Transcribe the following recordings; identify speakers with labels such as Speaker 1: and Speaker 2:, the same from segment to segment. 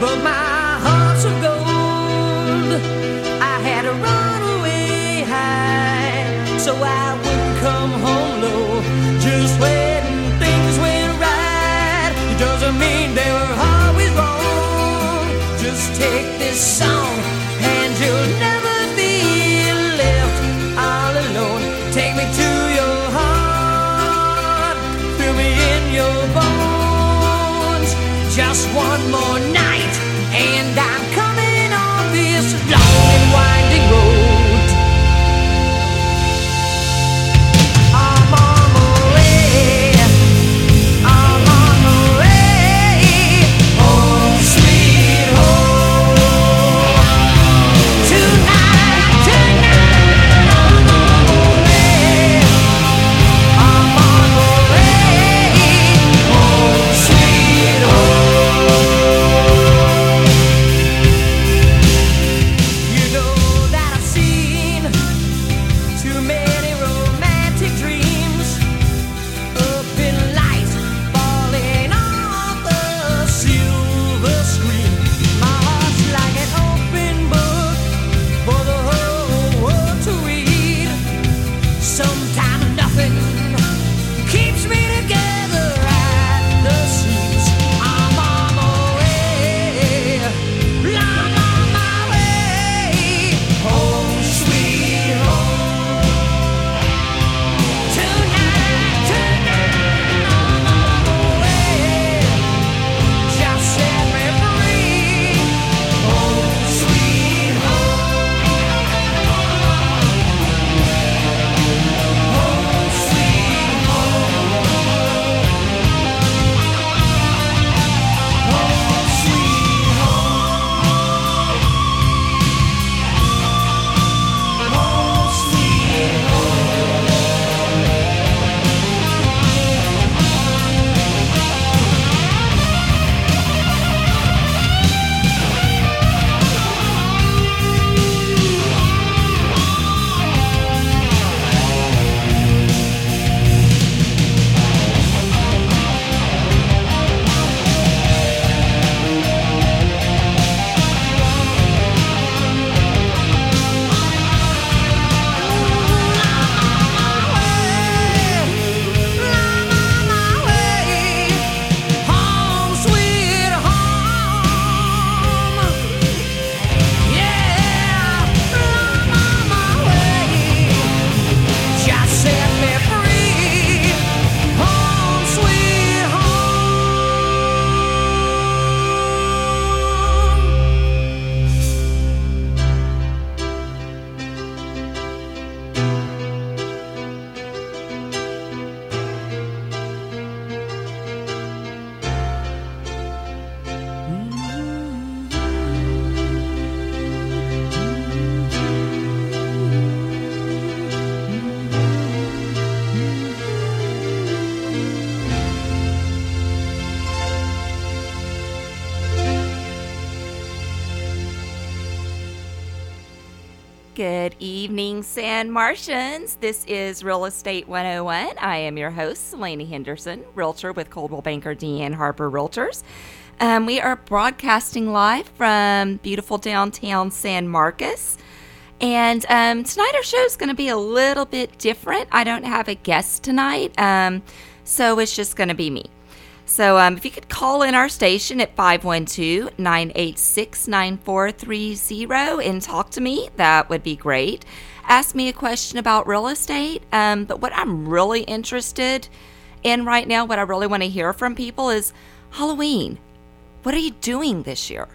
Speaker 1: but my heart's of gold. I had high, so I wouldn't come home low. Just when things went right, it doesn't mean they were always wrong. Just take this song,
Speaker 2: Evening, San Martians. This is Real Estate 101. I am your host, Salana Henderson, realtor with Coldwell Banker D'Ann Harper Realtors. Um, we are broadcasting live from beautiful downtown San Marcos. And um, tonight our show is going to be a little bit different. I don't have a guest tonight, um, so it's just going to be me. So um, if you could call in our station at 512 986 9430 and talk to me, that would be great. Ask me a question about real estate. Um, but what I'm really interested in right now, what I really want to hear from people is Halloween. What are you doing this year?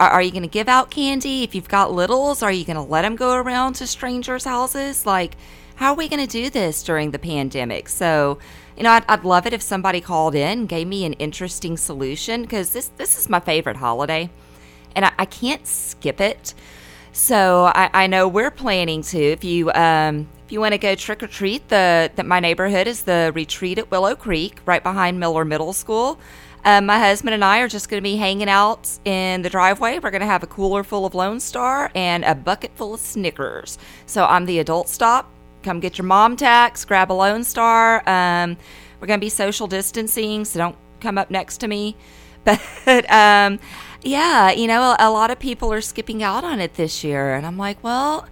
Speaker 2: Are, are you going to give out candy? If you've got littles, are you going to let them go around to strangers' houses? Like, how are we going to do this during the pandemic? So, you know, I'd, I'd love it if somebody called in gave me an interesting solution because this this is my favorite holiday, and I, I can't skip it. So I, I know we're planning to. If you um, if you want to go trick or treat, the that my neighborhood is the retreat at Willow Creek, right behind Miller Middle School. Um, my husband and I are just going to be hanging out in the driveway. We're going to have a cooler full of Lone Star and a bucket full of Snickers. So I'm the adult stop. Come get your mom tax, grab a Lone Star. Um, we're going to be social distancing, so don't come up next to me. but um, yeah, you know, a, a, lot of people are skipping out on it this year, and I'm like, well,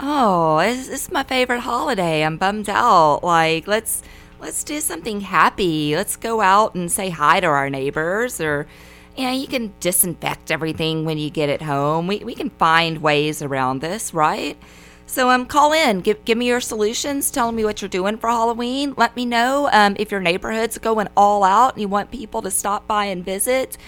Speaker 2: oh, this, is my favorite holiday. I'm bummed out. Like, let's let's do something happy. Let's go out and say hi to our neighbors, or you know, you can disinfect everything when you get it home. We we can find ways around this, right? So um, call in, give give me your solutions. Tell me what you're doing for Halloween. Let me know um, if your neighborhood's going all out and you want people to stop by and visit.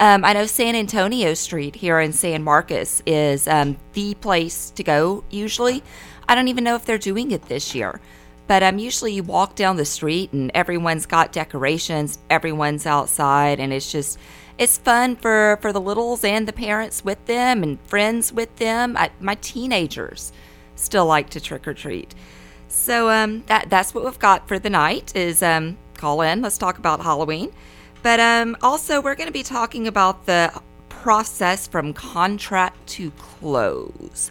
Speaker 2: Um, I know San Antonio Street here in San Marcos is um, the place to go usually. I don't even know if they're doing it this year. But um, usually you walk down the street and everyone's got decorations, everyone's outside, and it's just it's fun for for the littles and the parents with them and friends with them. I, my teenagers still like to trick or treat. So um, that that's what we've got for the night. Is um, call in. Let's talk about Halloween. But um, also, we're going to be talking about the process from contract to close.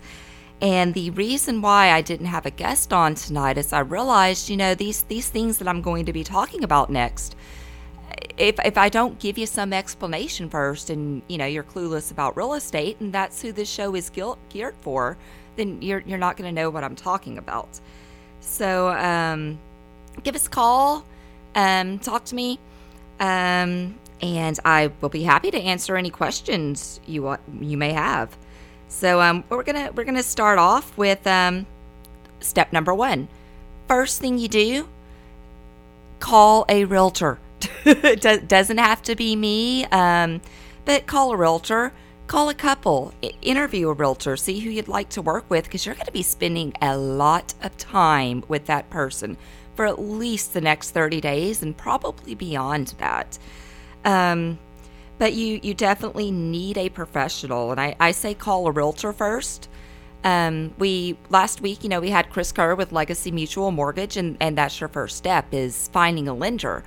Speaker 2: And the reason why I didn't have a guest on tonight is I realized, you know, these these things that I'm going to be talking about next. If if I don't give you some explanation first, and you know you're clueless about real estate, and that's who this show is geared for, then you're you're not going to know what I'm talking about. So um, give us a call, um, talk to me. Um, and I will be happy to answer any questions you you may have. So um, we're gonna we're gonna start off with um, step number one. First thing you do, call a realtor. it doesn't have to be me, um, but call a realtor. Call a couple, interview a realtor, see who you'd like to work with because you're going to be spending a lot of time with that person for at least the next 30 days and probably beyond that. Um, but you, you definitely need a professional. And I, I say call a realtor first. Um, we last week, you know, we had Chris Kerr with Legacy Mutual Mortgage, and, and that's your first step is finding a lender.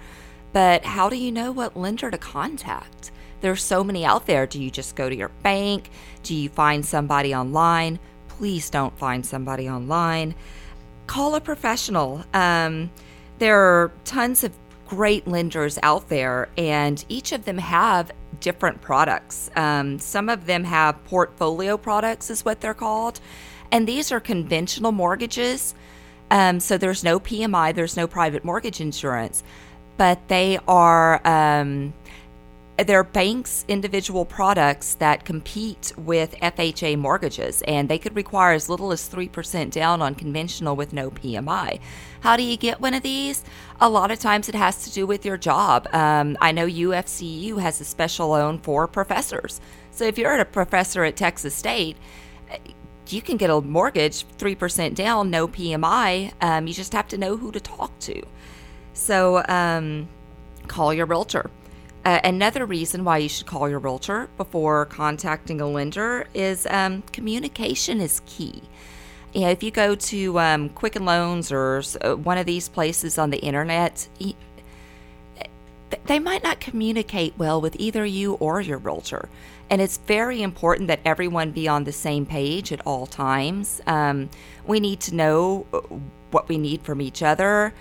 Speaker 2: But how do you know what lender to contact? There's so many out there. Do you just go to your bank? Do you find somebody online? Please don't find somebody online call a professional. Um, there are tons of great lenders out there, and each of them have different products. Um, some of them have portfolio products, is what they're called, and these are conventional mortgages. Um, so there's no PMI, there's no private mortgage insurance, but they are um, they're banks' individual products that compete with FHA mortgages, and they could require as little as 3% down on conventional with no PMI. How do you get one of these? A lot of times it has to do with your job. Um, I know UFCU has a special loan for professors. So if you're a professor at Texas State, you can get a mortgage 3% down, no PMI. Um, you just have to know who to talk to. So um, call your realtor. Another reason why you should call your realtor before contacting a lender is um, communication is key. You know, if you go to um, Quicken Loans or uh, one of these places on the internet, they might not communicate well with either you or your realtor. And it's very important that everyone be on the same page at all times. Um, we need to know uh, what we need from each other.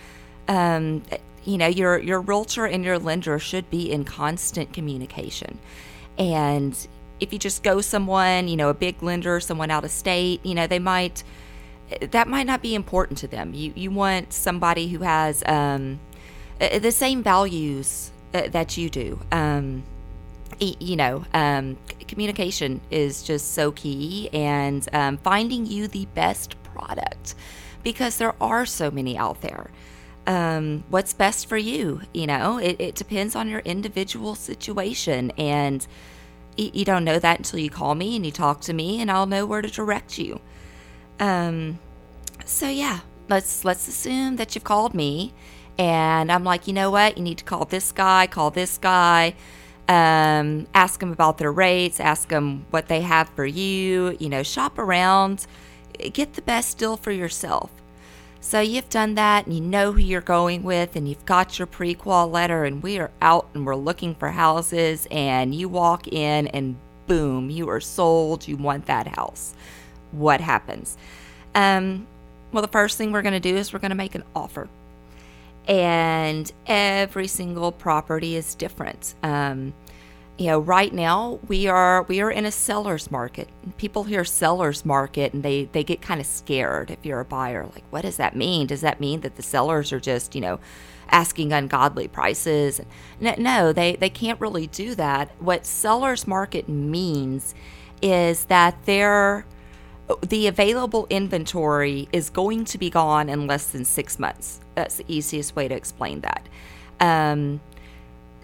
Speaker 2: Um, you know your your realtor and your lender should be in constant communication. And if you just go someone you know a big lender someone out of state you know they might that might not be important to them. You you want somebody who has um, the same values uh, that you do. Um, you know um, communication is just so key and um, finding you the best product because there are so many out there um, what's best for you. You know, it, it depends on your individual situation. And you don't know that until you call me and you talk to me, and I'll know where to direct you. Um, so yeah, let's let's assume that you've called me, and I'm like, you know what, you need to call this guy, call this guy. Um, ask them about their rates, ask them what they have for you, you know, shop around, get the best deal for yourself. So you've done that and you know who you're going with and you've got your pre-qual letter and we are out and we're looking for houses and you walk in and boom, you are sold, you want that house. What happens? Um, well, the first thing we're going to do is we're going to make an offer. And every single property is different. Um, you know, right now we are we are in a seller's market. People hear seller's market and they they get kind of scared if you're a buyer. Like, what does that mean? Does that mean that the sellers are just, you know, asking ungodly prices? No, they they can't really do that. What seller's market means is that they're the available inventory is going to be gone in less than six months. That's the easiest way to explain that. Um,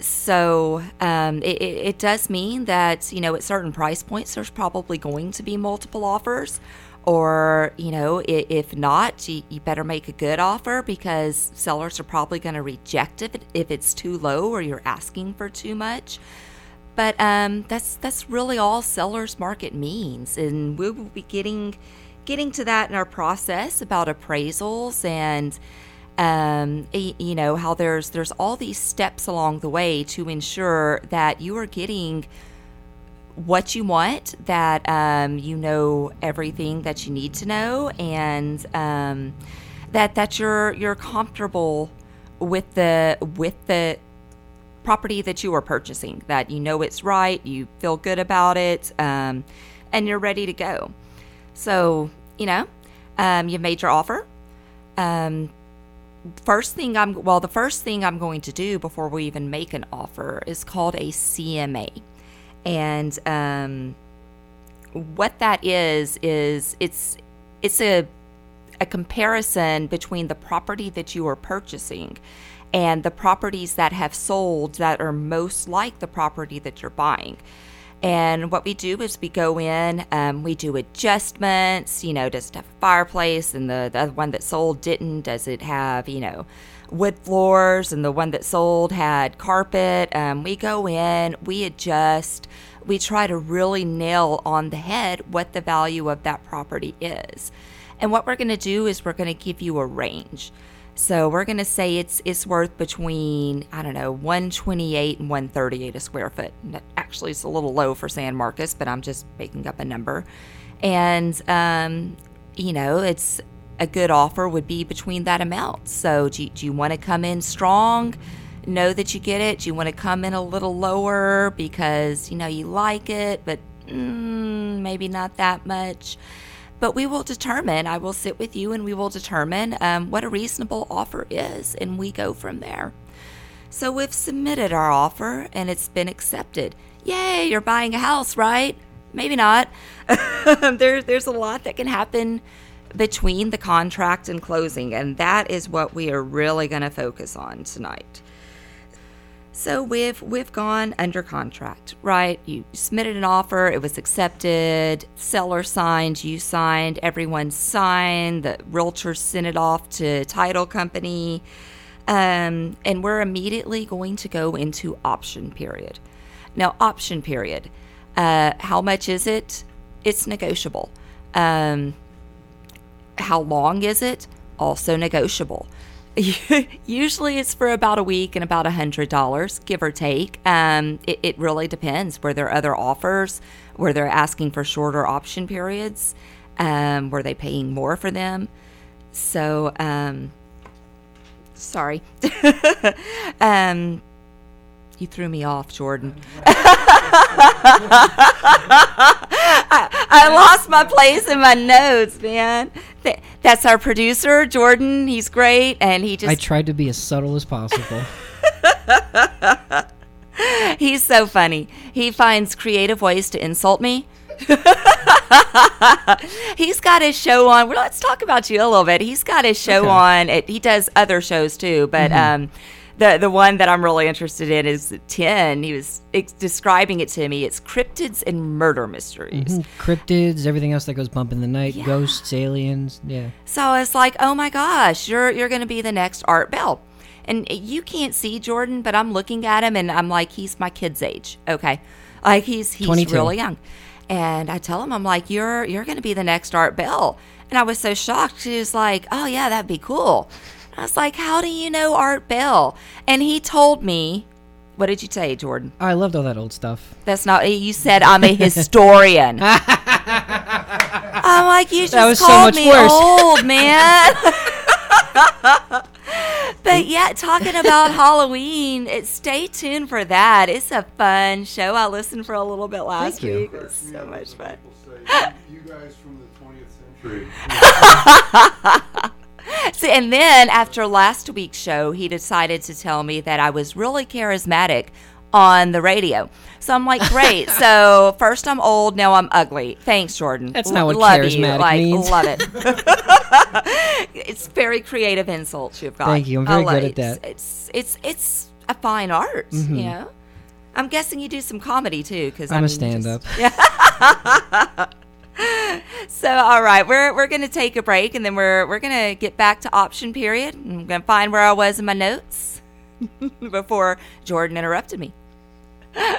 Speaker 2: so um, it, it, does mean that you know at certain price points there's probably going to be multiple offers. Or you know if not you, better make a good offer because sellers are probably going to reject it if it's too low or you're asking for too much. But um, that's that's really all sellers market means. And we will be getting getting to that in our process about appraisals and um, you know how there's there's all these steps along the way to ensure that you are getting what you want, that um, you know everything that you need to know, and um, that that you're you're comfortable with the with the property that you are purchasing. That you know it's right, you feel good about it, um, and you're ready to go. So you know um, you've made your offer. First thing I'm well, the first thing I'm going to do before we even make an offer is called a CMA, and um, what that is is it's it's a a comparison between the property that you are purchasing and the properties that have sold that are most like the property that you're buying. And what we do is we go in, um, we do adjustments. You know, does it have a fireplace? And the, the one that sold didn't. Does it have, you know, wood floors? And the one that sold had carpet. Um, we go in, we adjust. We try to really nail on the head what the value of that property is. And what we're going to do is we're going to give you a range. So we're going to say it's it's worth between I don't know 128 and 138 a square foot. Actually, it's a little low for San Marcos, but I'm just making up a number. And um, you know, it's a good offer would be between that amount. So do you, do you want to come in strong? Know that you get it. Do you want to come in a little lower because you know you like it, but mm, maybe not that much? But we will determine, I will sit with you and we will determine um, what a reasonable offer is, and we go from there. So we've submitted our offer and it's been accepted. Yay, you're buying a house, right? Maybe not. there, there's a lot that can happen between the contract and closing, and that is what we are really going to focus on tonight. So we've we've gone under contract, right? You submitted an offer, it was accepted, seller signed, you signed, everyone signed, the realtor sent it off to title company. Um, and we're immediately going to go into option period. Now, option period, uh, how much is it? It's negotiable. Um, how long is it? Also negotiable. usually it's for about a week and about a hundred dollars give or take. Um, it, it, really depends were there other offers were they asking for shorter option periods um, were they paying more for them. So um, sorry. Um, you threw me off jordan. I, I, lost my place in my notes, man. That's our producer, Jordan. He's great, and he just.
Speaker 3: I tried to be as subtle as possible.
Speaker 2: He's so funny. He finds creative ways to insult me. He's got his show on. Well, let's talk about you a little bit. He's got his show okay. on. It, he does other shows too, but mm-hmm. um, the the one that I'm really interested in is ten. He was ex- describing it to me. It's cryptids and murder mysteries. Mm-hmm.
Speaker 3: Cryptids, everything else that goes bump in the night, yeah. ghosts, aliens. Yeah.
Speaker 2: So it's like, oh my gosh, you're you're going to be the next Art Bell. And you can't see Jordan, but I'm looking at him and I'm like, he's my kid's age. Okay, like he's he's 22. really young. And I tell him, I'm like, you're you're going to be the next Art Bell. And I was so shocked. He was like, oh yeah, that'd be cool. I was like, How do you know Art Bell? And he told me, What did you say, Jordan?
Speaker 3: Oh, I loved all that old stuff.
Speaker 2: That's not, you said I'm a historian. I'm like, You just called so me worse. old, man. But yeah, talking about Halloween, it, stay tuned for that. It's a fun show. I listened for a little bit last
Speaker 3: Thank you.
Speaker 2: week. It was so much fun.
Speaker 4: Say, you, you guys from the 20th century.
Speaker 2: See, and then after last week's show, he decided to tell me that I was really charismatic on the radio. So I'm like, great. so first I'm old, now I'm ugly. Thanks, Jordan.
Speaker 3: That's not what
Speaker 2: love you.
Speaker 3: charismatic
Speaker 2: like,
Speaker 3: means.
Speaker 2: Love it. it's very creative insults you've got.
Speaker 3: Thank you. I'm very good
Speaker 2: it.
Speaker 3: at that. Mm-hmm.
Speaker 2: It's it's it's a fine art. You know. I'm guessing you do some comedy too, because
Speaker 3: I'm
Speaker 2: a
Speaker 3: a stand-up.
Speaker 2: So all right, we're we're gonna take a break and then we're we're gonna get back to option period. I'm gonna find where I was in my notes before Jordan interrupted me.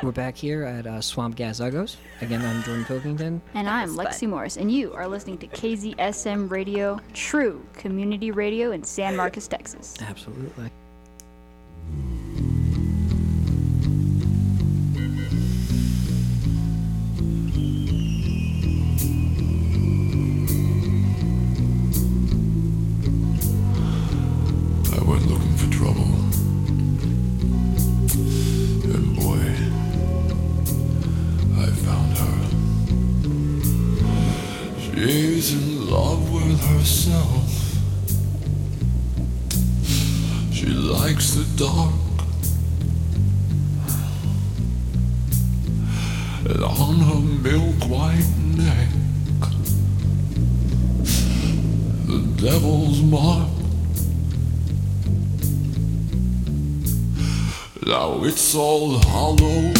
Speaker 3: We're back here at uh, Swamp Gas Uggos. Again, I'm Jordan Pilkington.
Speaker 5: And I'm
Speaker 2: was
Speaker 5: Lexi Morris, and you are listening to KZSM Radio, true community radio in San Marcos, Texas.
Speaker 3: Absolutely.
Speaker 4: Dark. And on her milk white neck, the devil's mark. Now it's all Hallows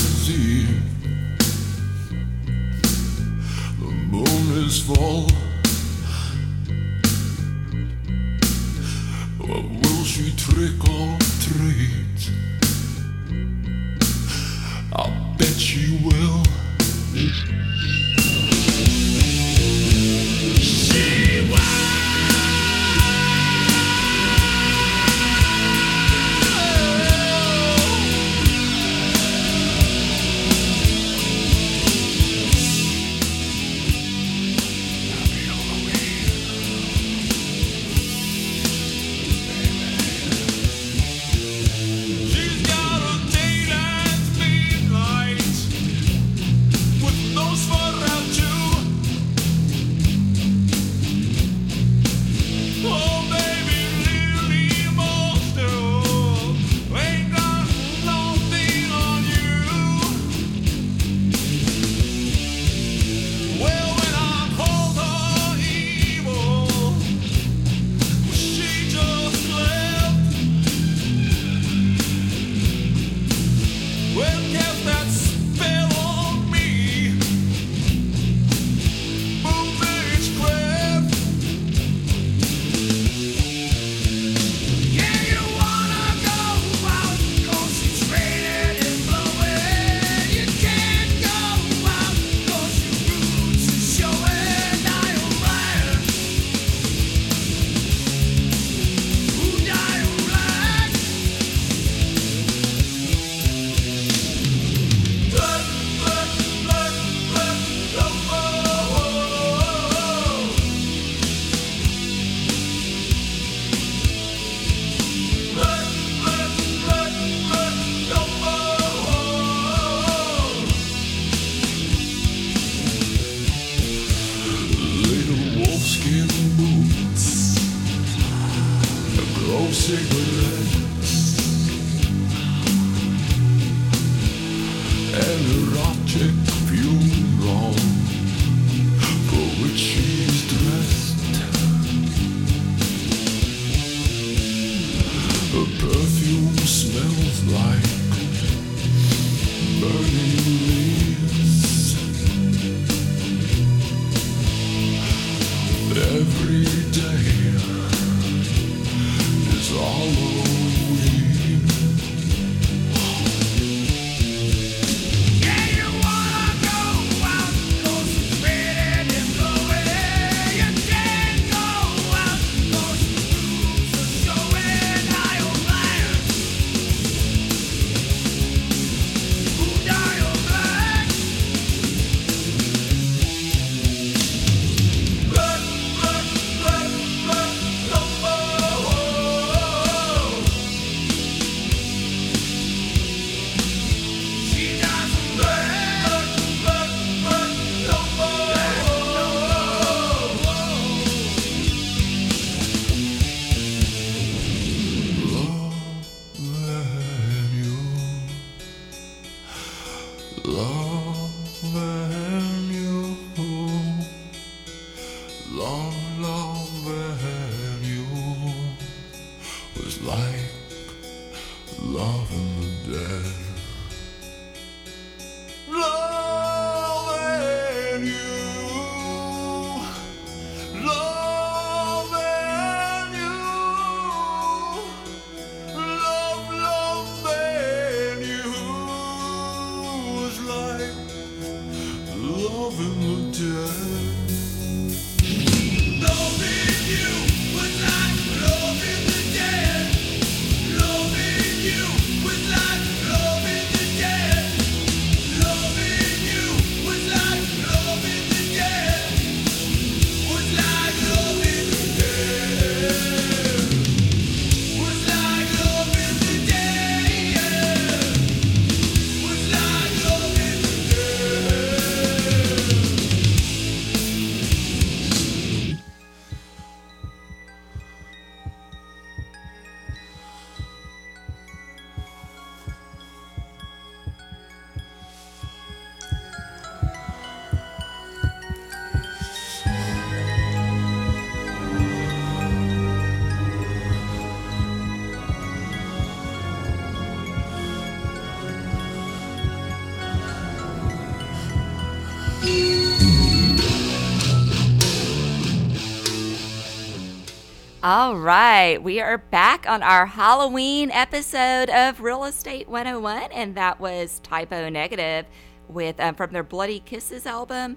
Speaker 2: All right, we are back on our Halloween episode of Real Estate 101, and that was Type O Negative with um, from their Bloody Kisses album,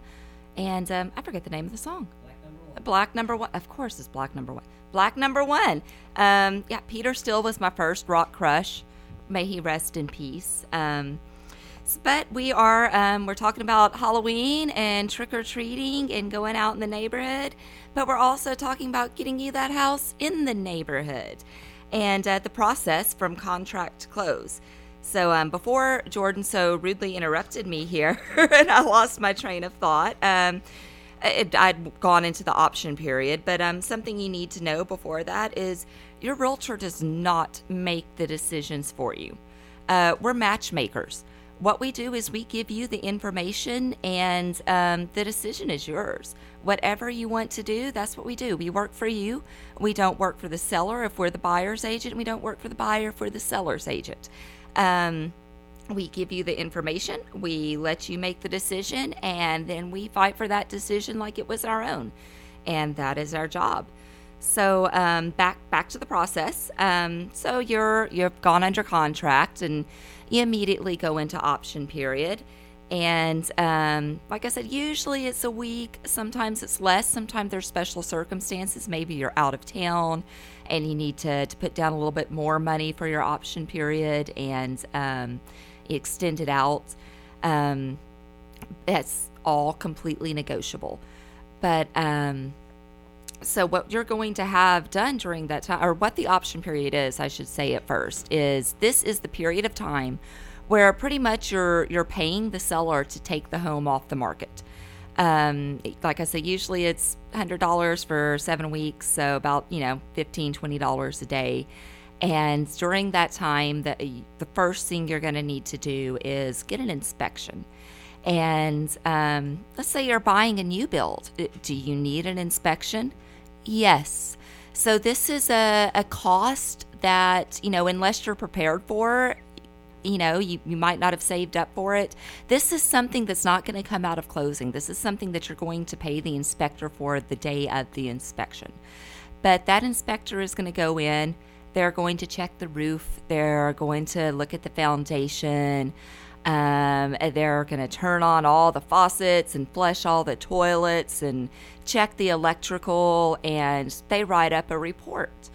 Speaker 2: and um, I forget the name of the song. Black number one, of course, it's Black number one. Black number one. Um, yeah, Peter Steele was my first rock crush. May he rest in peace. Um, but we are um, we're talking about Halloween and trick or treating and going out in the neighborhood. But we're also talking about getting you that house in the neighborhood and uh, the process from contract to close. So um, before Jordan so rudely interrupted me here, and I lost my train of thought. Um, it, I'd gone into the option period, but um, something you need to know before that is your realtor does not make the decisions for you. Uh, we're matchmakers. What we do is we give you the information, and um, the decision is yours. Whatever you want to do, that's what we do. We work for you. We don't work for the seller if we're the buyer's agent. We don't work for the buyer if we're the seller's agent. Um, we give you the information, we let you make the decision, and then we fight for that decision like it was our own. And that is our job. So um, back back to the process. Um, so you're you've gone under contract and you immediately go into option period. And um, like I said, usually it's a week. Sometimes it's less. Sometimes there's special circumstances. Maybe you're out of town and you need to, to put down a little bit more money for your option period and um, extend it out. Um, that's all completely negotiable. But um, so what you're going to have done during that time, or what the option period is, I should say at first, is this is the period of time where pretty much you're you're paying the seller to take the home off the market. Um, like I said, usually it's hundred dollars for seven weeks, so about you know 15 20 dollars a day. And during that time, the the first thing you're going to need to do is get an inspection. And um, let's say you're buying a new build. Do you need an inspection? Yes. So this is a, a cost that, you know, unless you're prepared for, you know, you, you might not have saved up for it. This is something that's not going to come out of closing. This is something that you're going to pay the inspector for the day of the inspection. But that inspector is going to go in, they're going to check the roof, they're going to look at the foundation. Um, they're going to turn on all the faucets and flush all the toilets and check the electrical, and they write up a report.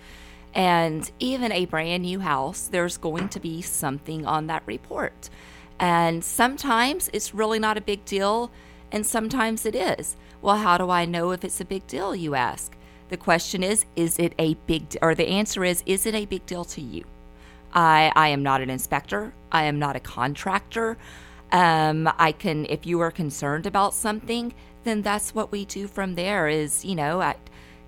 Speaker 2: And even a brand new house, there's going to be something on that report. And sometimes it's really not a big deal, and sometimes it is. Well, how do I know if it's a big deal, you ask? The question is, is it a big, or the answer is, is it a big deal to you? I, I am not an inspector. I am not a contractor. Um, I can, if you are concerned about something, then that's what we do from there. Is you know, at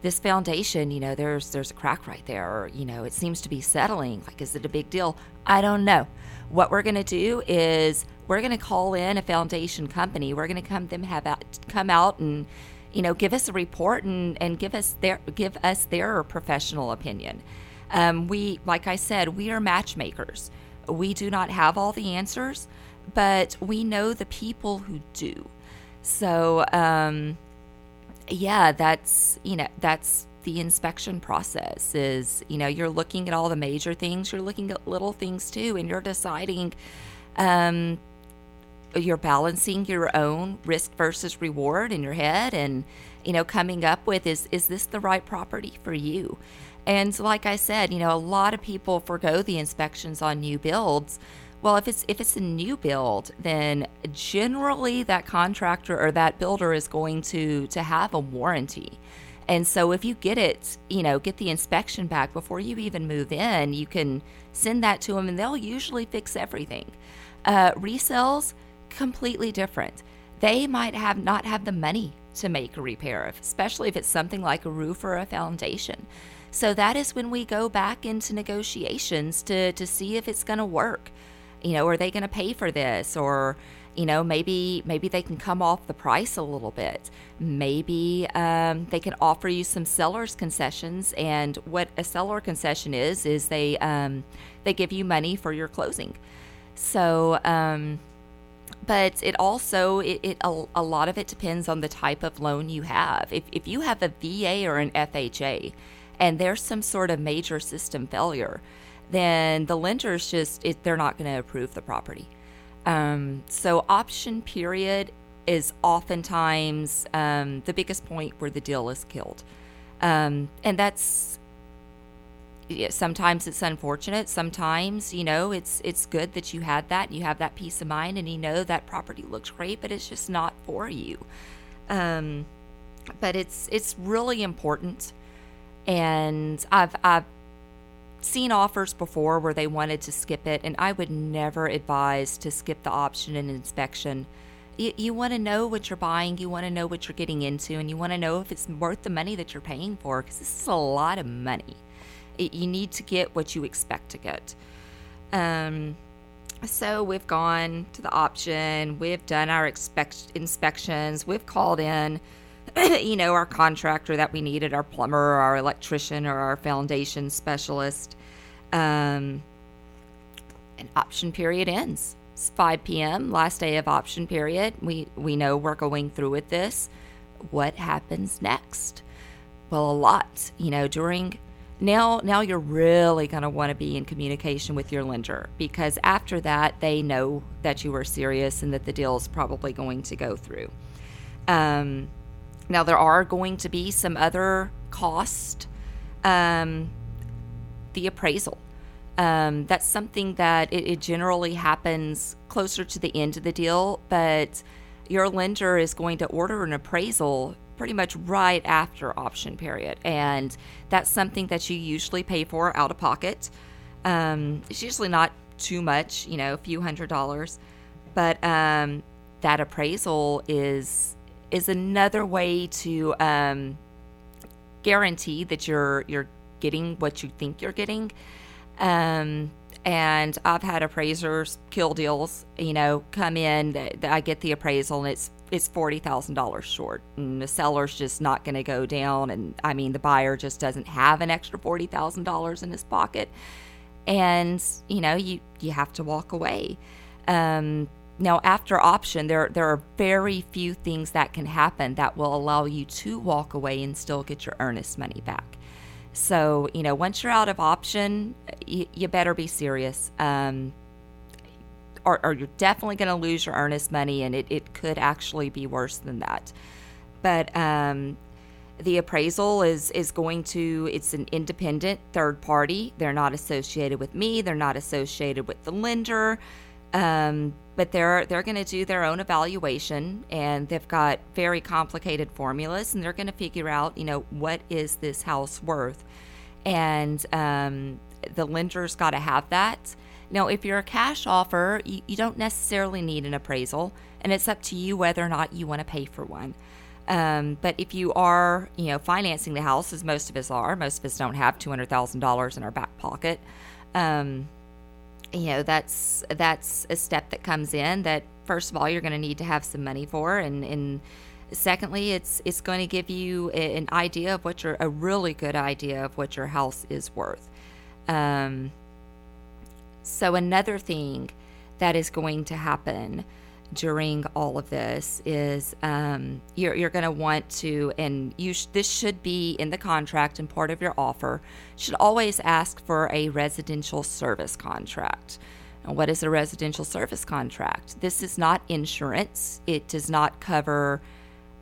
Speaker 2: this foundation, you know, there's there's a crack right there, or you know, it seems to be settling. Like, is it a big deal? I don't know. What we're gonna do is we're gonna call in a foundation company. We're gonna come them have out, come out and you know give us a report and and give us their give us their professional opinion. Um, we, like I said, we are matchmakers. We do not have all the answers, but we know the people who do. So, um, yeah, that's you know that's the inspection process. Is you know you're looking at all the major things, you're looking at little things too, and you're deciding. Um, you're balancing your own risk versus reward in your head and you know coming up with is is this the right property for you and like i said you know a lot of people forego the inspections on new builds well if it's if it's a new build then generally that contractor or that builder is going to to have a warranty and so if you get it you know get the inspection back before you even move in you can send that to them and they'll usually fix everything uh, resales completely different they might have not have the money to make a repair of, especially if it's something like a roof or a foundation. So that is when we go back into negotiations to to see if it's going to work. You know, are they going to pay for this? Or you know maybe maybe they can come off the price a little bit. Maybe um, they can offer you some seller's concessions. And what a seller concession is is they um, they give you money for your closing. So um, but it also it, it a, a lot of it depends on the type of loan you have. If, if you have a va or an fha and there's some sort of major system failure then the lenders just it, they're not going to approve the property. Um, so option period is oftentimes um, the biggest point where the deal is killed. Um, and that's yeah, sometimes it's unfortunate. Sometimes you know it's it's good that you had that and you have that peace of mind and you know that property looks great but it's just not for you. Um but it's it's really important. And i've i've seen offers before where they wanted to skip it and i would never advise to skip the option and inspection you, you want to know what you're buying you want to know what you're getting into and you want to know if it's worth the money that you're paying for because this is a lot of money it, you need to get what you expect to get. Um, so we've gone to the option, we've done our expect- inspections, we've called in, you know, our contractor that we needed, our plumber, or our electrician, or our foundation specialist. Um, and option period ends. It's 5 p.m. last day of option period. We we know we're going through with this. What happens next? Well, a lot. You know, during now now you're really going to want to be in communication with your lender because after that they know that you are serious and that the deal is probably going to go through um, now there are going to be some other cost um, the appraisal um, that's something that it, it generally happens closer to the end of the deal but your lender is going to order an appraisal pretty much right after option period. And that's something that you usually pay for out of pocket. Um, it's usually not too much, you know, a few hundred dollars. But um, that appraisal is is another way to um, guarantee that you're you're getting what you think you're getting. Um, and I've had appraisers kill deals. You know, come in. That I get the appraisal, and it's it's forty thousand dollars short, and the seller's just not going to go down. And I mean, the buyer just doesn't have an extra forty thousand dollars in his pocket, and you know, you you have to walk away. Um, now, after option, there there are very few things that can happen that will allow you to walk away and still get your earnest money back. So, you know, once you're out of option, you, you better be serious. Um, or, or you're definitely going to lose your earnest money, and it, it could actually be worse than that. But um, the appraisal is is going to it's an independent third party. They're not associated with me. They're not associated with the lender. Um, but they're they're going to do their own evaluation, and they've got very complicated formulas, and they're going to figure out, you know, what is this house worth, and um, the lender's got to have that. Now, if you're a cash offer, you, you don't necessarily need an appraisal, and it's up to you whether or not you want to pay for one. Um, but if you are, you know, financing the house, as most of us are, most of us don't have two hundred thousand dollars in our back pocket. Um, you know that's that's a step that comes in that first of all you're going to need to have some money for and and secondly it's it's going to give you an idea of what your a really good idea of what your house is worth. Um, so another thing that is going to happen during all of this is um, you're, you're going to want to and you sh- this should be in the contract and part of your offer should always ask for a residential service contract Now, what is a residential service contract? This is not insurance. It does not cover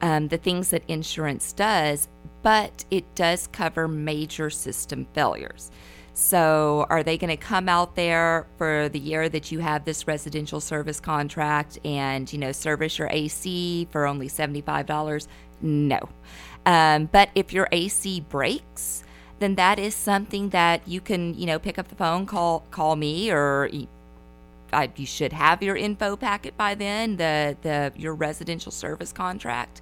Speaker 2: um, the things that insurance does, but it does cover major system failures. So, are they going to come out there for the year that you have this residential service contract and, you know, service your AC for only $75? No. Um, but if your AC breaks, then that is something that you can, you know, pick up the phone, call call me, or I, you should have your info packet by then, the the your residential service contract.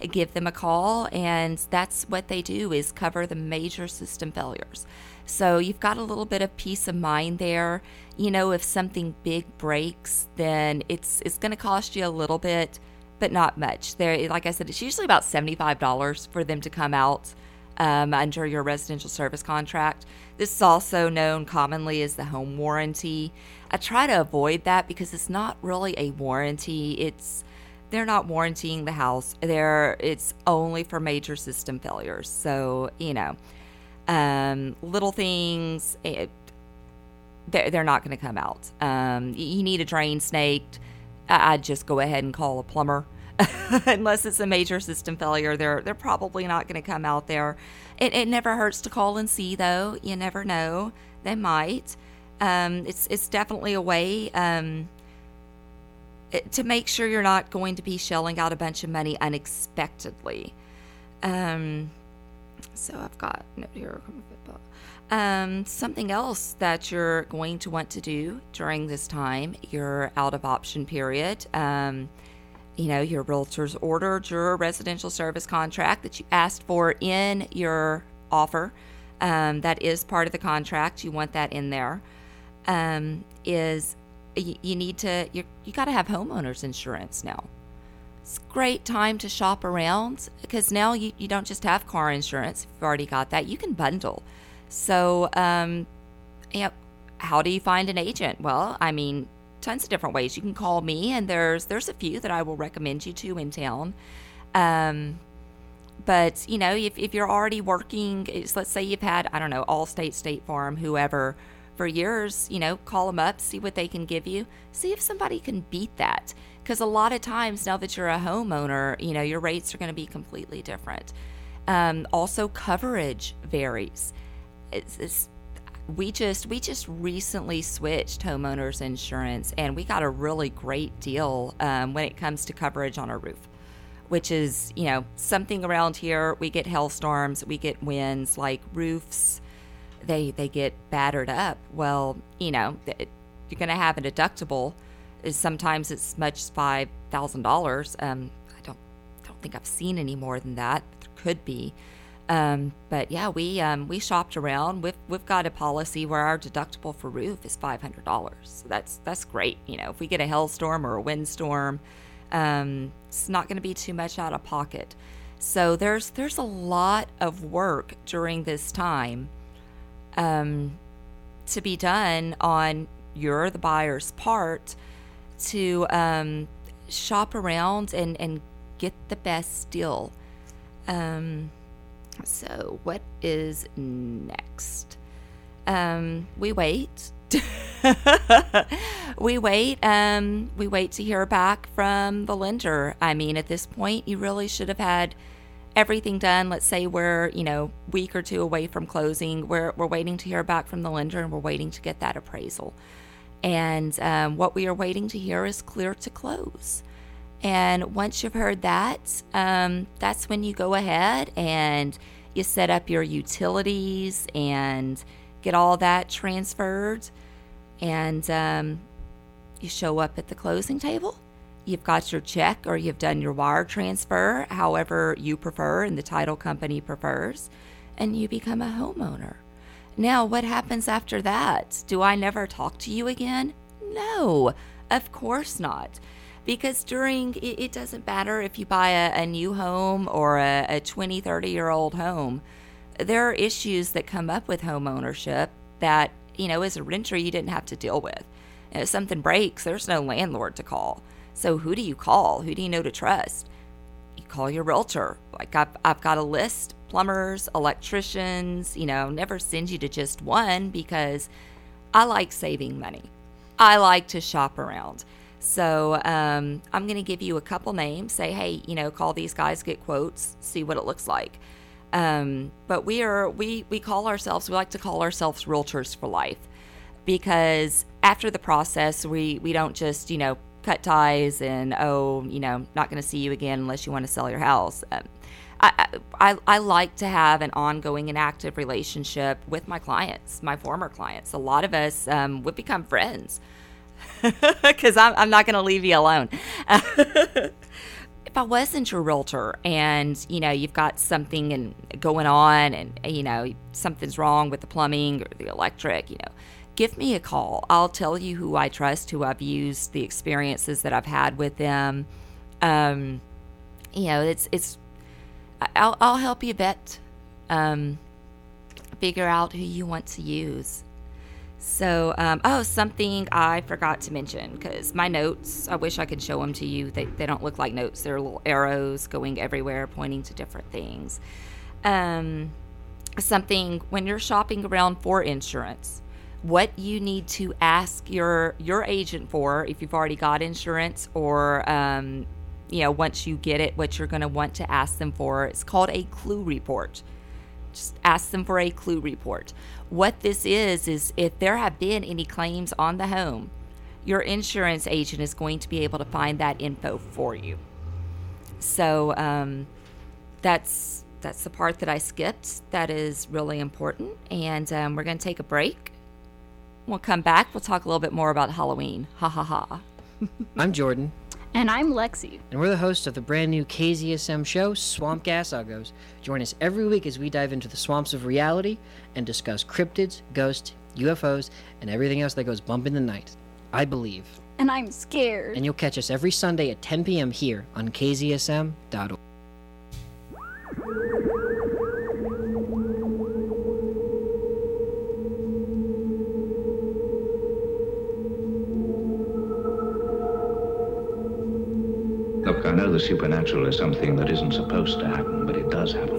Speaker 2: Give them a call, and that's what they do is cover the major system failures. So you've got a little bit of peace of mind there. You know, if something big breaks, then it's it's going to cost you a little bit, but not much. There, like I said, it's usually about seventy five dollars for them to come out um, under your residential service contract. This is also known commonly as the home warranty. I try to avoid that because it's not really a warranty. It's they're not warranting the house. They're it's only for major system failures. So you know, um, little things. It, they're, they're not going to come out. Um, you need a drain snaked. I'd just go ahead and call a plumber. Unless it's a major system failure, they're they're probably not going to come out there. It, it never hurts to call and see, though. You never know; they might. Um, it's it's definitely a way um, to make sure you're not going to be shelling out a bunch of money unexpectedly. Um, so I've got note here. Um, something else that you're going to want to do during this time, your out of option period. Um, you know, your realtor's ordered your residential service contract that you asked for in your offer. Um, that is part of the contract. You want that in there. Um, is you, you need to you you got to have homeowners insurance now. It's great time to shop around because now you, you don't just have car insurance. If you've already got that, you can bundle. So, um, how do you find an agent? Well, I mean, tons of different ways. You can call me, and there's there's a few that I will recommend you to in town. Um, but you know, if, if you're already working, let's say you've had I don't know Allstate, State Farm, whoever for years, you know, call them up, see what they can give you, see if somebody can beat that. Because a lot of times now that you're a homeowner, you know, your rates are going to be completely different. Um, also, coverage varies. It's, it's we just we just recently switched homeowners insurance and we got a really great deal um, when it comes to coverage on our roof which is you know something around here we get hailstorms we get winds like roofs they they get battered up well you know th- you're going to have a deductible is sometimes it's much five thousand dollars um i don't don't think i've seen any more than that there could be um, but yeah, we um, we shopped around. We've we've got a policy where our deductible for roof is five hundred dollars. So that's that's great. You know, if we get a hailstorm or a windstorm, um, it's not going to be too much out of pocket. So there's there's a lot of work during this time um, to be done on your the buyer's part to um, shop around and and get the best deal. Um, so, what is next? Um, we wait. we wait. Um, we wait to hear back from the lender. I mean, at this point, you really should have had everything done. Let's say we're you know week or two away from closing. We're we're waiting to hear back from the lender, and we're waiting to get that appraisal. And um, what we are waiting to hear is clear to close. And once you've heard that, um, that's when you go ahead and you set up your utilities and get all that transferred. And um, you show up at the closing table. You've got your check or you've done your wire transfer, however you prefer and the title company prefers, and you become a homeowner. Now, what happens after that? Do I never talk to you again? No, of course not. Because during it, it doesn't matter if you buy a, a new home or a, a 20 30 year old home. There are issues that come up with home ownership that you know as a renter you didn't have to deal with. If something breaks there's no landlord to call. So who do you call? Who do you know to trust? You call your realtor. Like i've, I've got a list plumbers electricians you know never send you to just one because i like saving money I like to shop around. So um, I'm going to give you a couple names. Say, hey, you know, call these guys, get quotes, see what it looks like. Um, but we are we we call ourselves we like to call ourselves realtors for life because after the process we we don't just you know cut ties and oh you know not going to see you again unless you want to sell your house. Um, I, I, I like to have an ongoing and active relationship with my clients, my former clients. A lot of us um, would become friends because I'm, I'm not going to leave you alone. if I wasn't your realtor and you know you've got something and going on and you know something's wrong with the plumbing or the electric, you know, give me a call. I'll tell you who I trust, who I've used, the experiences that I've had with them. Um, you know, it's it's I'll I'll help you vet, um, figure out who you want to use. So, um, oh, something I forgot to mention because my notes, I wish I could show them to you. They, they don't look like notes, they're little arrows going everywhere, pointing to different things. Um, something when you're shopping around for insurance, what you need to ask your your agent for if you've already got insurance or um, you know once you get it what you're going to want to ask them for it's called a CLUE report just ask them for a CLUE report. What this is, is if there have been any claims on the home, your insurance agent is going to be able to find that info for you. So um, that's that's the part that I skipped. That is really important, and um, we're going to take a break. We'll come back. We'll talk a little bit more about Halloween. Ha ha ha.
Speaker 3: I'm Jordan,
Speaker 5: And I'm Lexi.
Speaker 3: and we're the hosts of the brand new KZSM show, Swamp Gas Uggos. Join us every week as we dive into the swamps of reality and discuss cryptids, ghosts, UFOs, and everything else that goes bump in the night. I believe.
Speaker 5: And I'm scared.
Speaker 3: And you'll catch us every Sunday at 10 p.m. here on KZSM.org.
Speaker 6: the supernatural is something that isn't supposed to happen, but it does happen.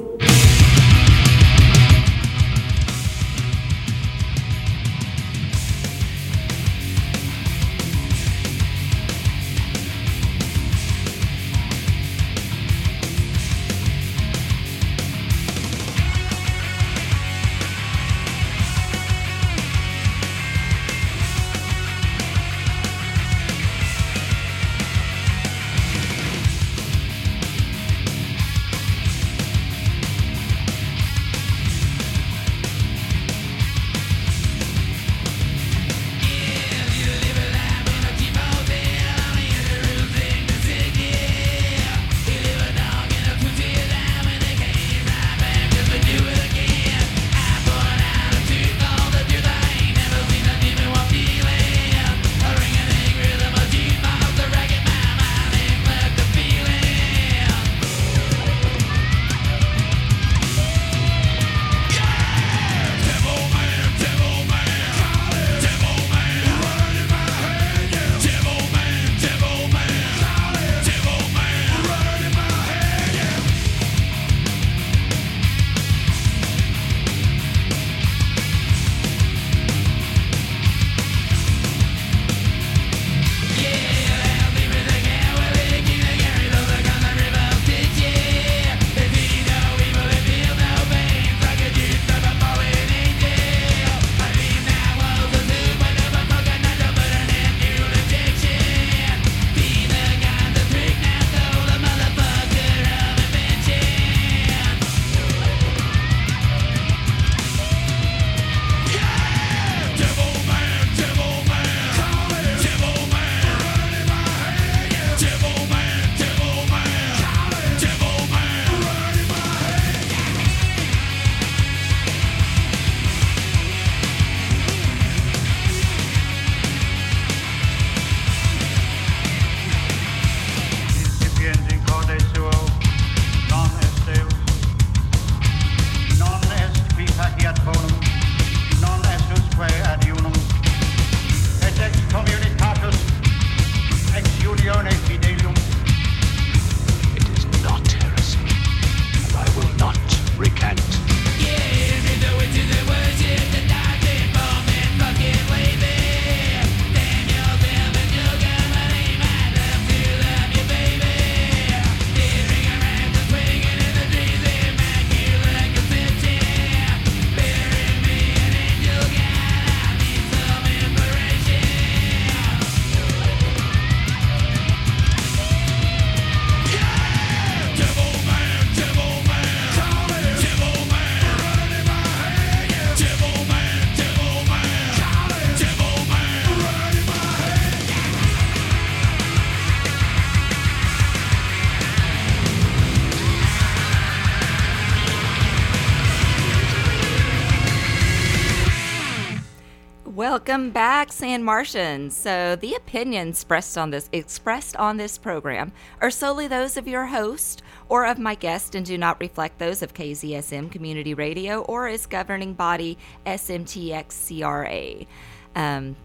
Speaker 2: Back, Martians. So the opinions expressed on this expressed on this program are solely those of your host or of my guest and do not reflect those of KZSM Community Radio or its governing body SMTXCRA. Um,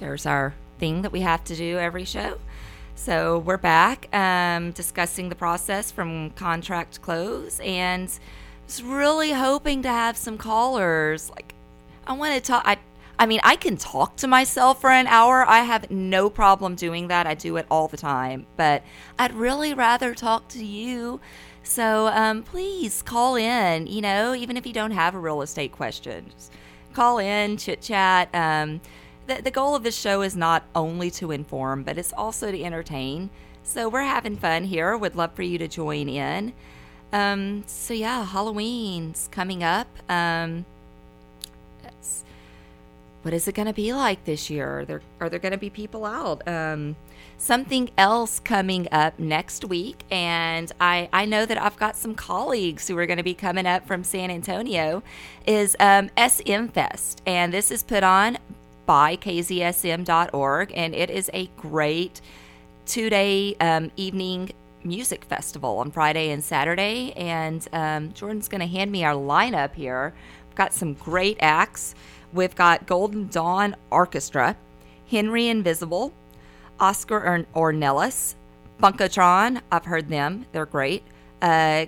Speaker 2: there's our thing that we have to do every show. So we're back um, discussing the process from contract close and was really hoping to have some callers. Like, I want to talk. I, I mean, I can talk to myself for an hour. I have no problem doing that. I do it all the time. But I'd really rather talk to you. So um, please call in, you know, even if you don't have a real estate question. Just call in, chit chat. Um, the, the goal of this show is not only to inform, but it's also to entertain. So we're having fun here. Would love for you to join in. Um, so yeah, Halloween's coming up. Um, what is it going to be like this year? Are there are there going to be people out? Um, something else coming up next week, and I I know that I've got some colleagues who are going to be coming up from San Antonio. Is um, SM Fest, and this is put on by KZSM.org, and it is a great two day um, evening music festival on Friday and Saturday. And um, Jordan's going to hand me our lineup here. We've got some great acts. We've got Golden Dawn Orchestra, Henry Invisible, Oscar Orn- Ornelas, Funkotron. I've heard them, they're great. Uh,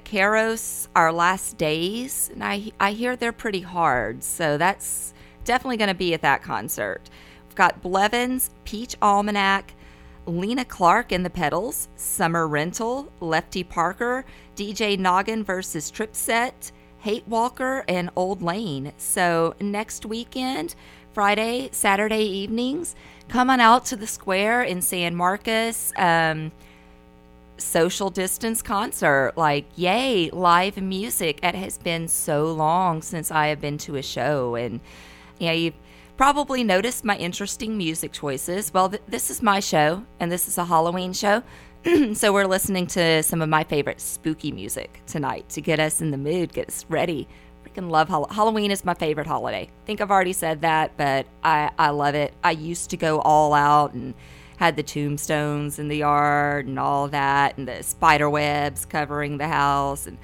Speaker 2: Our Last Days, and I, I hear they're pretty hard, so that's definitely going to be at that concert. We've got Blevins, Peach Almanac, Lena Clark and the Pedals, Summer Rental, Lefty Parker, DJ Noggin versus Tripset, Hate Walker, and Old Lane. So next weekend, Friday, Saturday evenings, come on out to the square in San Marcos. Um, social distance concert. Like, yay, live music. It has been so long since I have been to a show. And, you you've probably noticed my interesting music choices. Well, th- this is my show, and this is a Halloween show. so we're listening to some of my favorite spooky music tonight to get us in the mood, get us ready. Freaking love Hall- Halloween is my favorite holiday. I think I've already said that, but I, I love it. I used to go all out and had the tombstones in the yard and all that, and the spider webs covering the house. And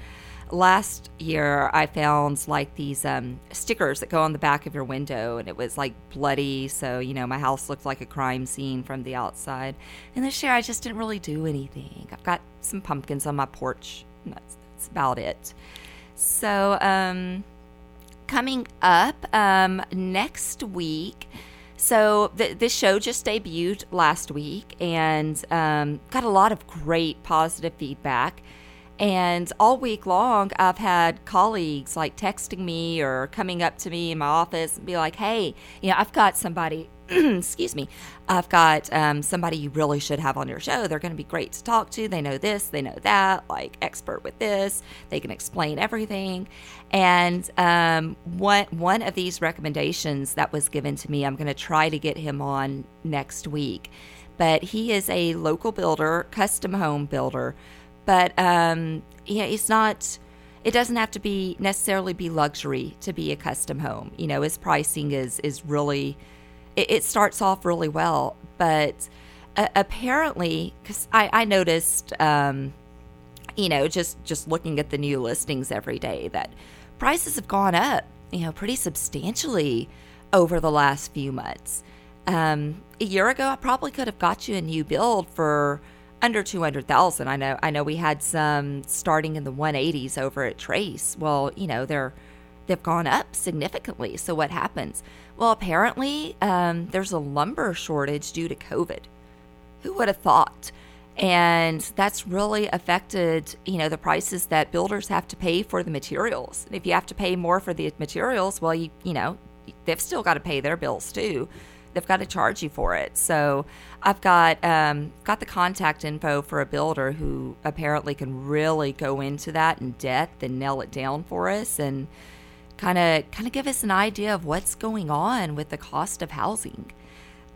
Speaker 2: last year, I found like these um, stickers that go on the back of your window, and it was like bloody. So, you know, my house looked like a crime scene from the outside. And this year, I just didn't really do anything. I've got some pumpkins on my porch, and that's, that's about it. So, um, coming up um, next week. So th- this show just debuted last week and um, got a lot of great positive feedback. And all week long, I've had colleagues like texting me or coming up to me in my office and be like, "Hey, you know, I've got somebody." excuse me. I've got um, somebody you really should have on your show. They're going to be great to talk to. They know this, they know that, like expert with this. They can explain everything. And um, one one of these recommendations that was given to me, I'm going to try to get him on next week. But he is a local builder, custom home builder. But um, yeah, it's not. It doesn't have to be necessarily be luxury to be a custom home. You know, his pricing is is really. It, it starts off really well, but uh, apparently, because I, I noticed. Um, you know just just looking at the new listings every day that prices have gone up you know pretty substantially over the last few months um, a year ago i probably could have got you a new build for under 200000 i know i know we had some starting in the 180s over at trace. Well you know they're they've gone up significantly. So what happens? Well apparently um, there's a lumber shortage due to covid. Who would have thought? And that's really affected you know the prices that builders have to pay for the materials. And if you have to pay more for the materials well you you know they've still got to pay their bills too they've got to charge you for it so i've got um, got the contact info for a builder who apparently can really go into that in depth and nail it down for us and kind of kind of give us an idea of what's going on with the cost of housing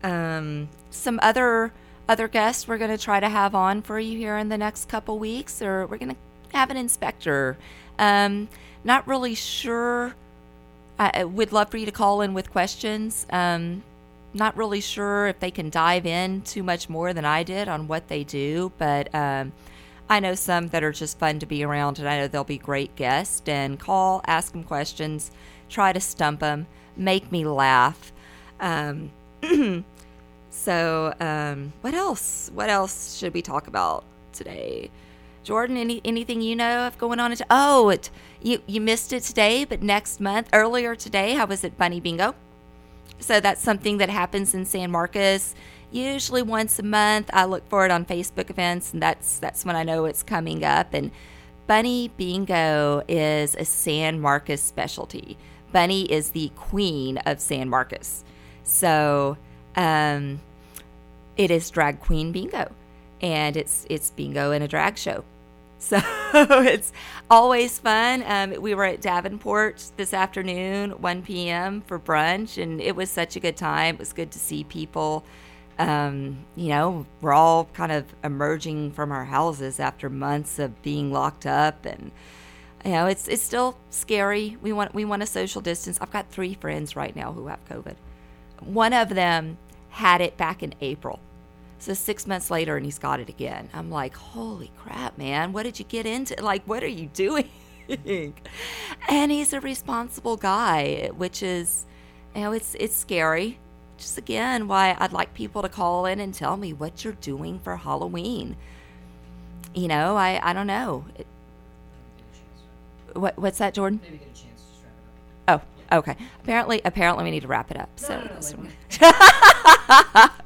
Speaker 2: um, some other other guests we're going to try to have on for you here in the next couple weeks, or we're going to have an inspector. Um, not really sure I would love for you to call in with questions. Um, not really sure if they can dive in too much more than I did on what they do, but um, I know some that are just fun to be around, and I know they'll be great guests. And call, ask them questions, try to stump them, make me laugh. Um, so, um, what else? What else should we talk about today? Jordan, any anything you know of going on? At, oh, it, you you missed it today, but next month, earlier today, I was at Bunny Bingo. So that's something that happens in San Marcos usually once a month. I look for it on Facebook events, and that's that's when I know it's coming up. And Bunny Bingo is a San Marcos specialty. Bunny is the queen of San Marcos. So um, it is drag queen bingo, and it's it's bingo in a drag show. So it's always fun. Um, we were at Davenport this afternoon, 1 p.m. for brunch, and it was such a good time. It was good to see people. Um, you know, we're all kind of emerging from our houses after months of being locked up, and you know, it's it's still scary. We want we want a social distance. I've got three friends right now who have COVID. One of them had it back in April. So six months later, and he's got it again. I'm like, holy crap, man! What did you get into? Like, what are you doing? and he's a responsible guy, which is, you know, it's it's scary. Just again, why I'd like people to call in and tell me what you're doing for Halloween. You know, I I don't know. What what's that, Jordan?
Speaker 3: Maybe get a chance to strap it
Speaker 2: Oh, okay. Apparently, apparently we need to wrap it up. So,
Speaker 3: no, no,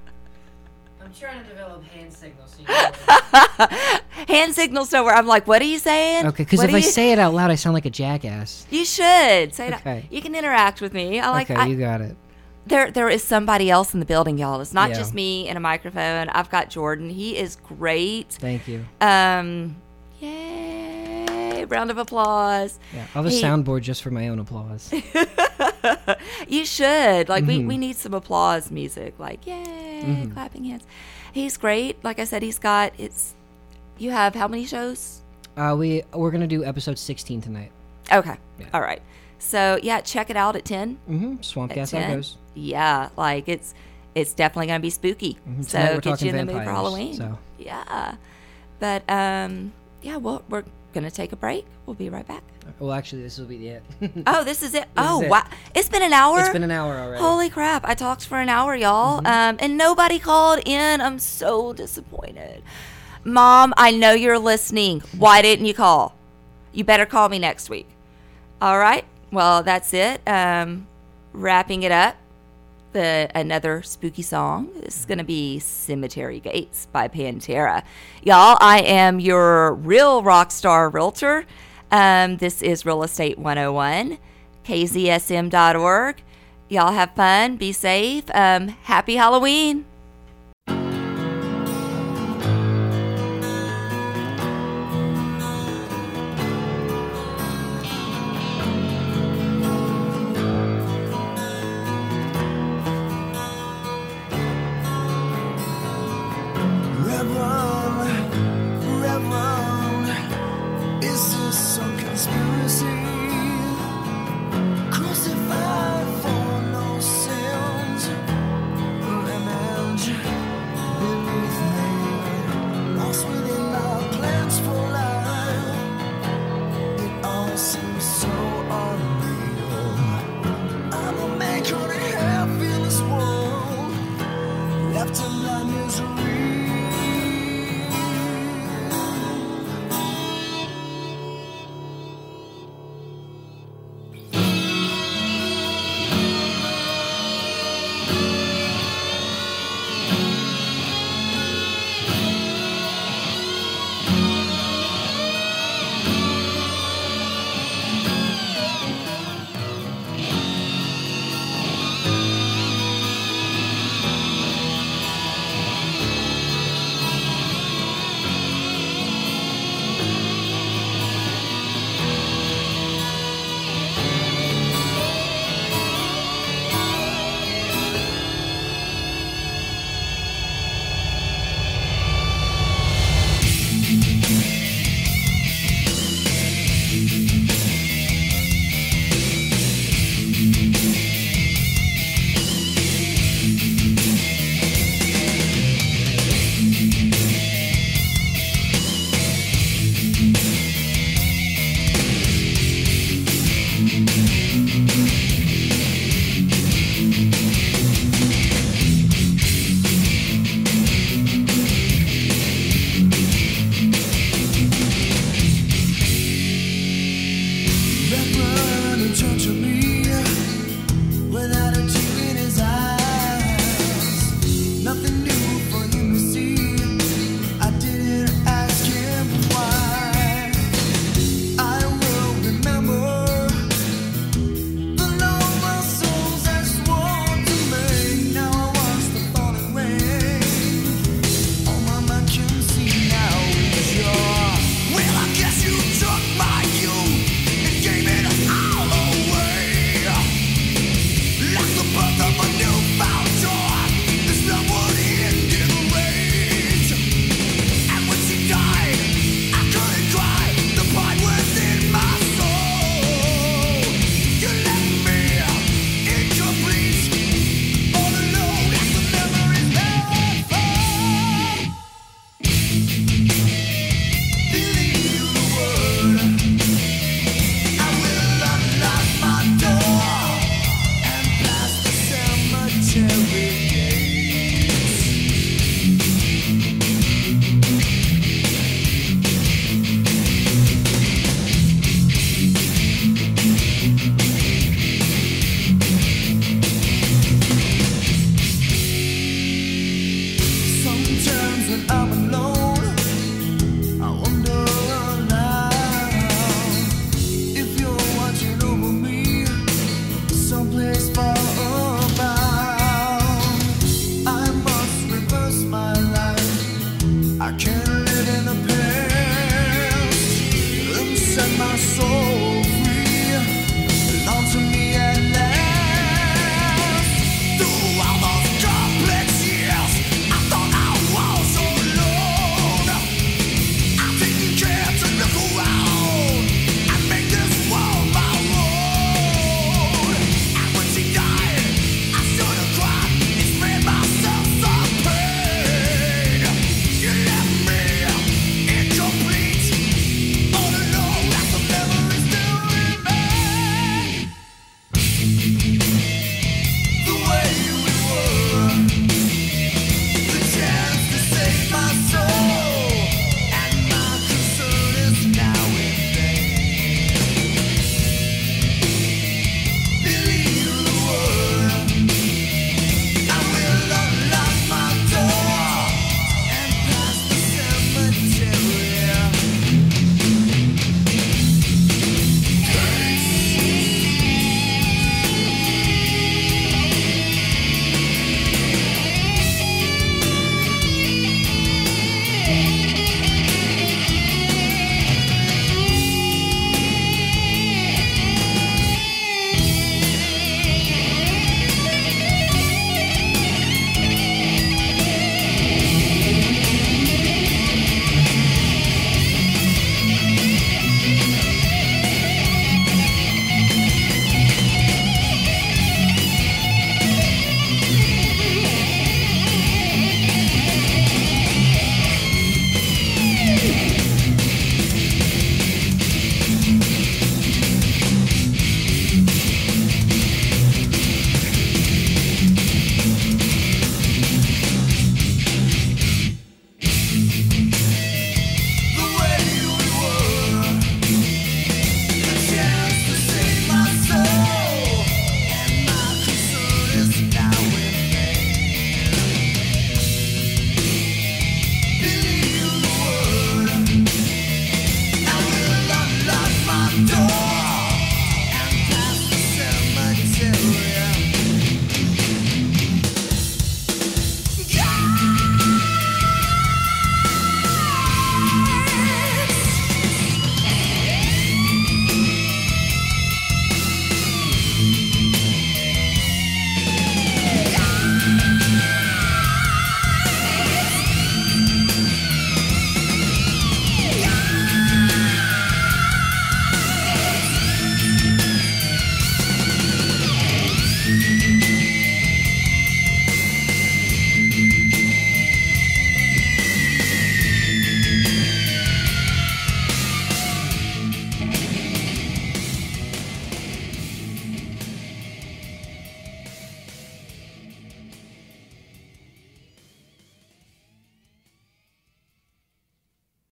Speaker 3: I'm trying to develop hand signals. So you
Speaker 2: hand signals nowhere. I'm like, what are you saying?
Speaker 3: okay, because if I
Speaker 2: you-
Speaker 3: say it out loud, I sound like a jackass.
Speaker 2: you should say that.
Speaker 3: Okay.
Speaker 2: You can interact with me. I like.
Speaker 3: okay,
Speaker 2: I,
Speaker 3: you got it.
Speaker 2: there, there is somebody else in the building, y'all. It's not
Speaker 3: Yeah.
Speaker 2: just me and a microphone. I've got Jordan. He is great.
Speaker 3: Thank you.
Speaker 2: Um, yay! Round of applause.
Speaker 3: Yeah, I'll have a
Speaker 2: He-
Speaker 3: soundboard just for my own applause.
Speaker 2: You should. Like, we,
Speaker 3: Mhm.
Speaker 2: we need some applause music. Like, yay,
Speaker 3: Mm-hmm.
Speaker 2: clapping hands. He's great. Like I said, he's got, it's, you have how many shows?
Speaker 3: Uh, we we're gonna do episode 16 tonight.
Speaker 2: Okay.
Speaker 3: Yeah.
Speaker 2: All right. So, yeah, check it out at 10.
Speaker 3: Mm-hmm. Swamp
Speaker 2: At
Speaker 3: gas how it
Speaker 2: 10.
Speaker 3: goes.
Speaker 2: Yeah. Like, it's, it's definitely going to be spooky.
Speaker 3: Mhm.
Speaker 2: So, get you in the mood for Halloween.
Speaker 3: so.
Speaker 2: Yeah. But, um, yeah, well, we're going to take a break. We'll be right back.
Speaker 3: Well, actually, this will be it.
Speaker 2: Oh, this is it. oh,
Speaker 3: is it.
Speaker 2: wow. It's been an hour.
Speaker 3: it's been an hour already.
Speaker 2: Holy crap. I talked for an hour, y'all. Um, and nobody called in. I'm so disappointed. Mom, I know you're listening. Why didn't you call? You better call me next week. All right. Well, that's it. Um, wrapping it up. The another spooky song This is going to be Cemetery Gates by Pantera. Y'all, I am your real rock star realtor. Um, this is Real Estate 101, kzsm.org. Y'all have fun, be safe. Um, happy Halloween.
Speaker 4: turns
Speaker 7: when I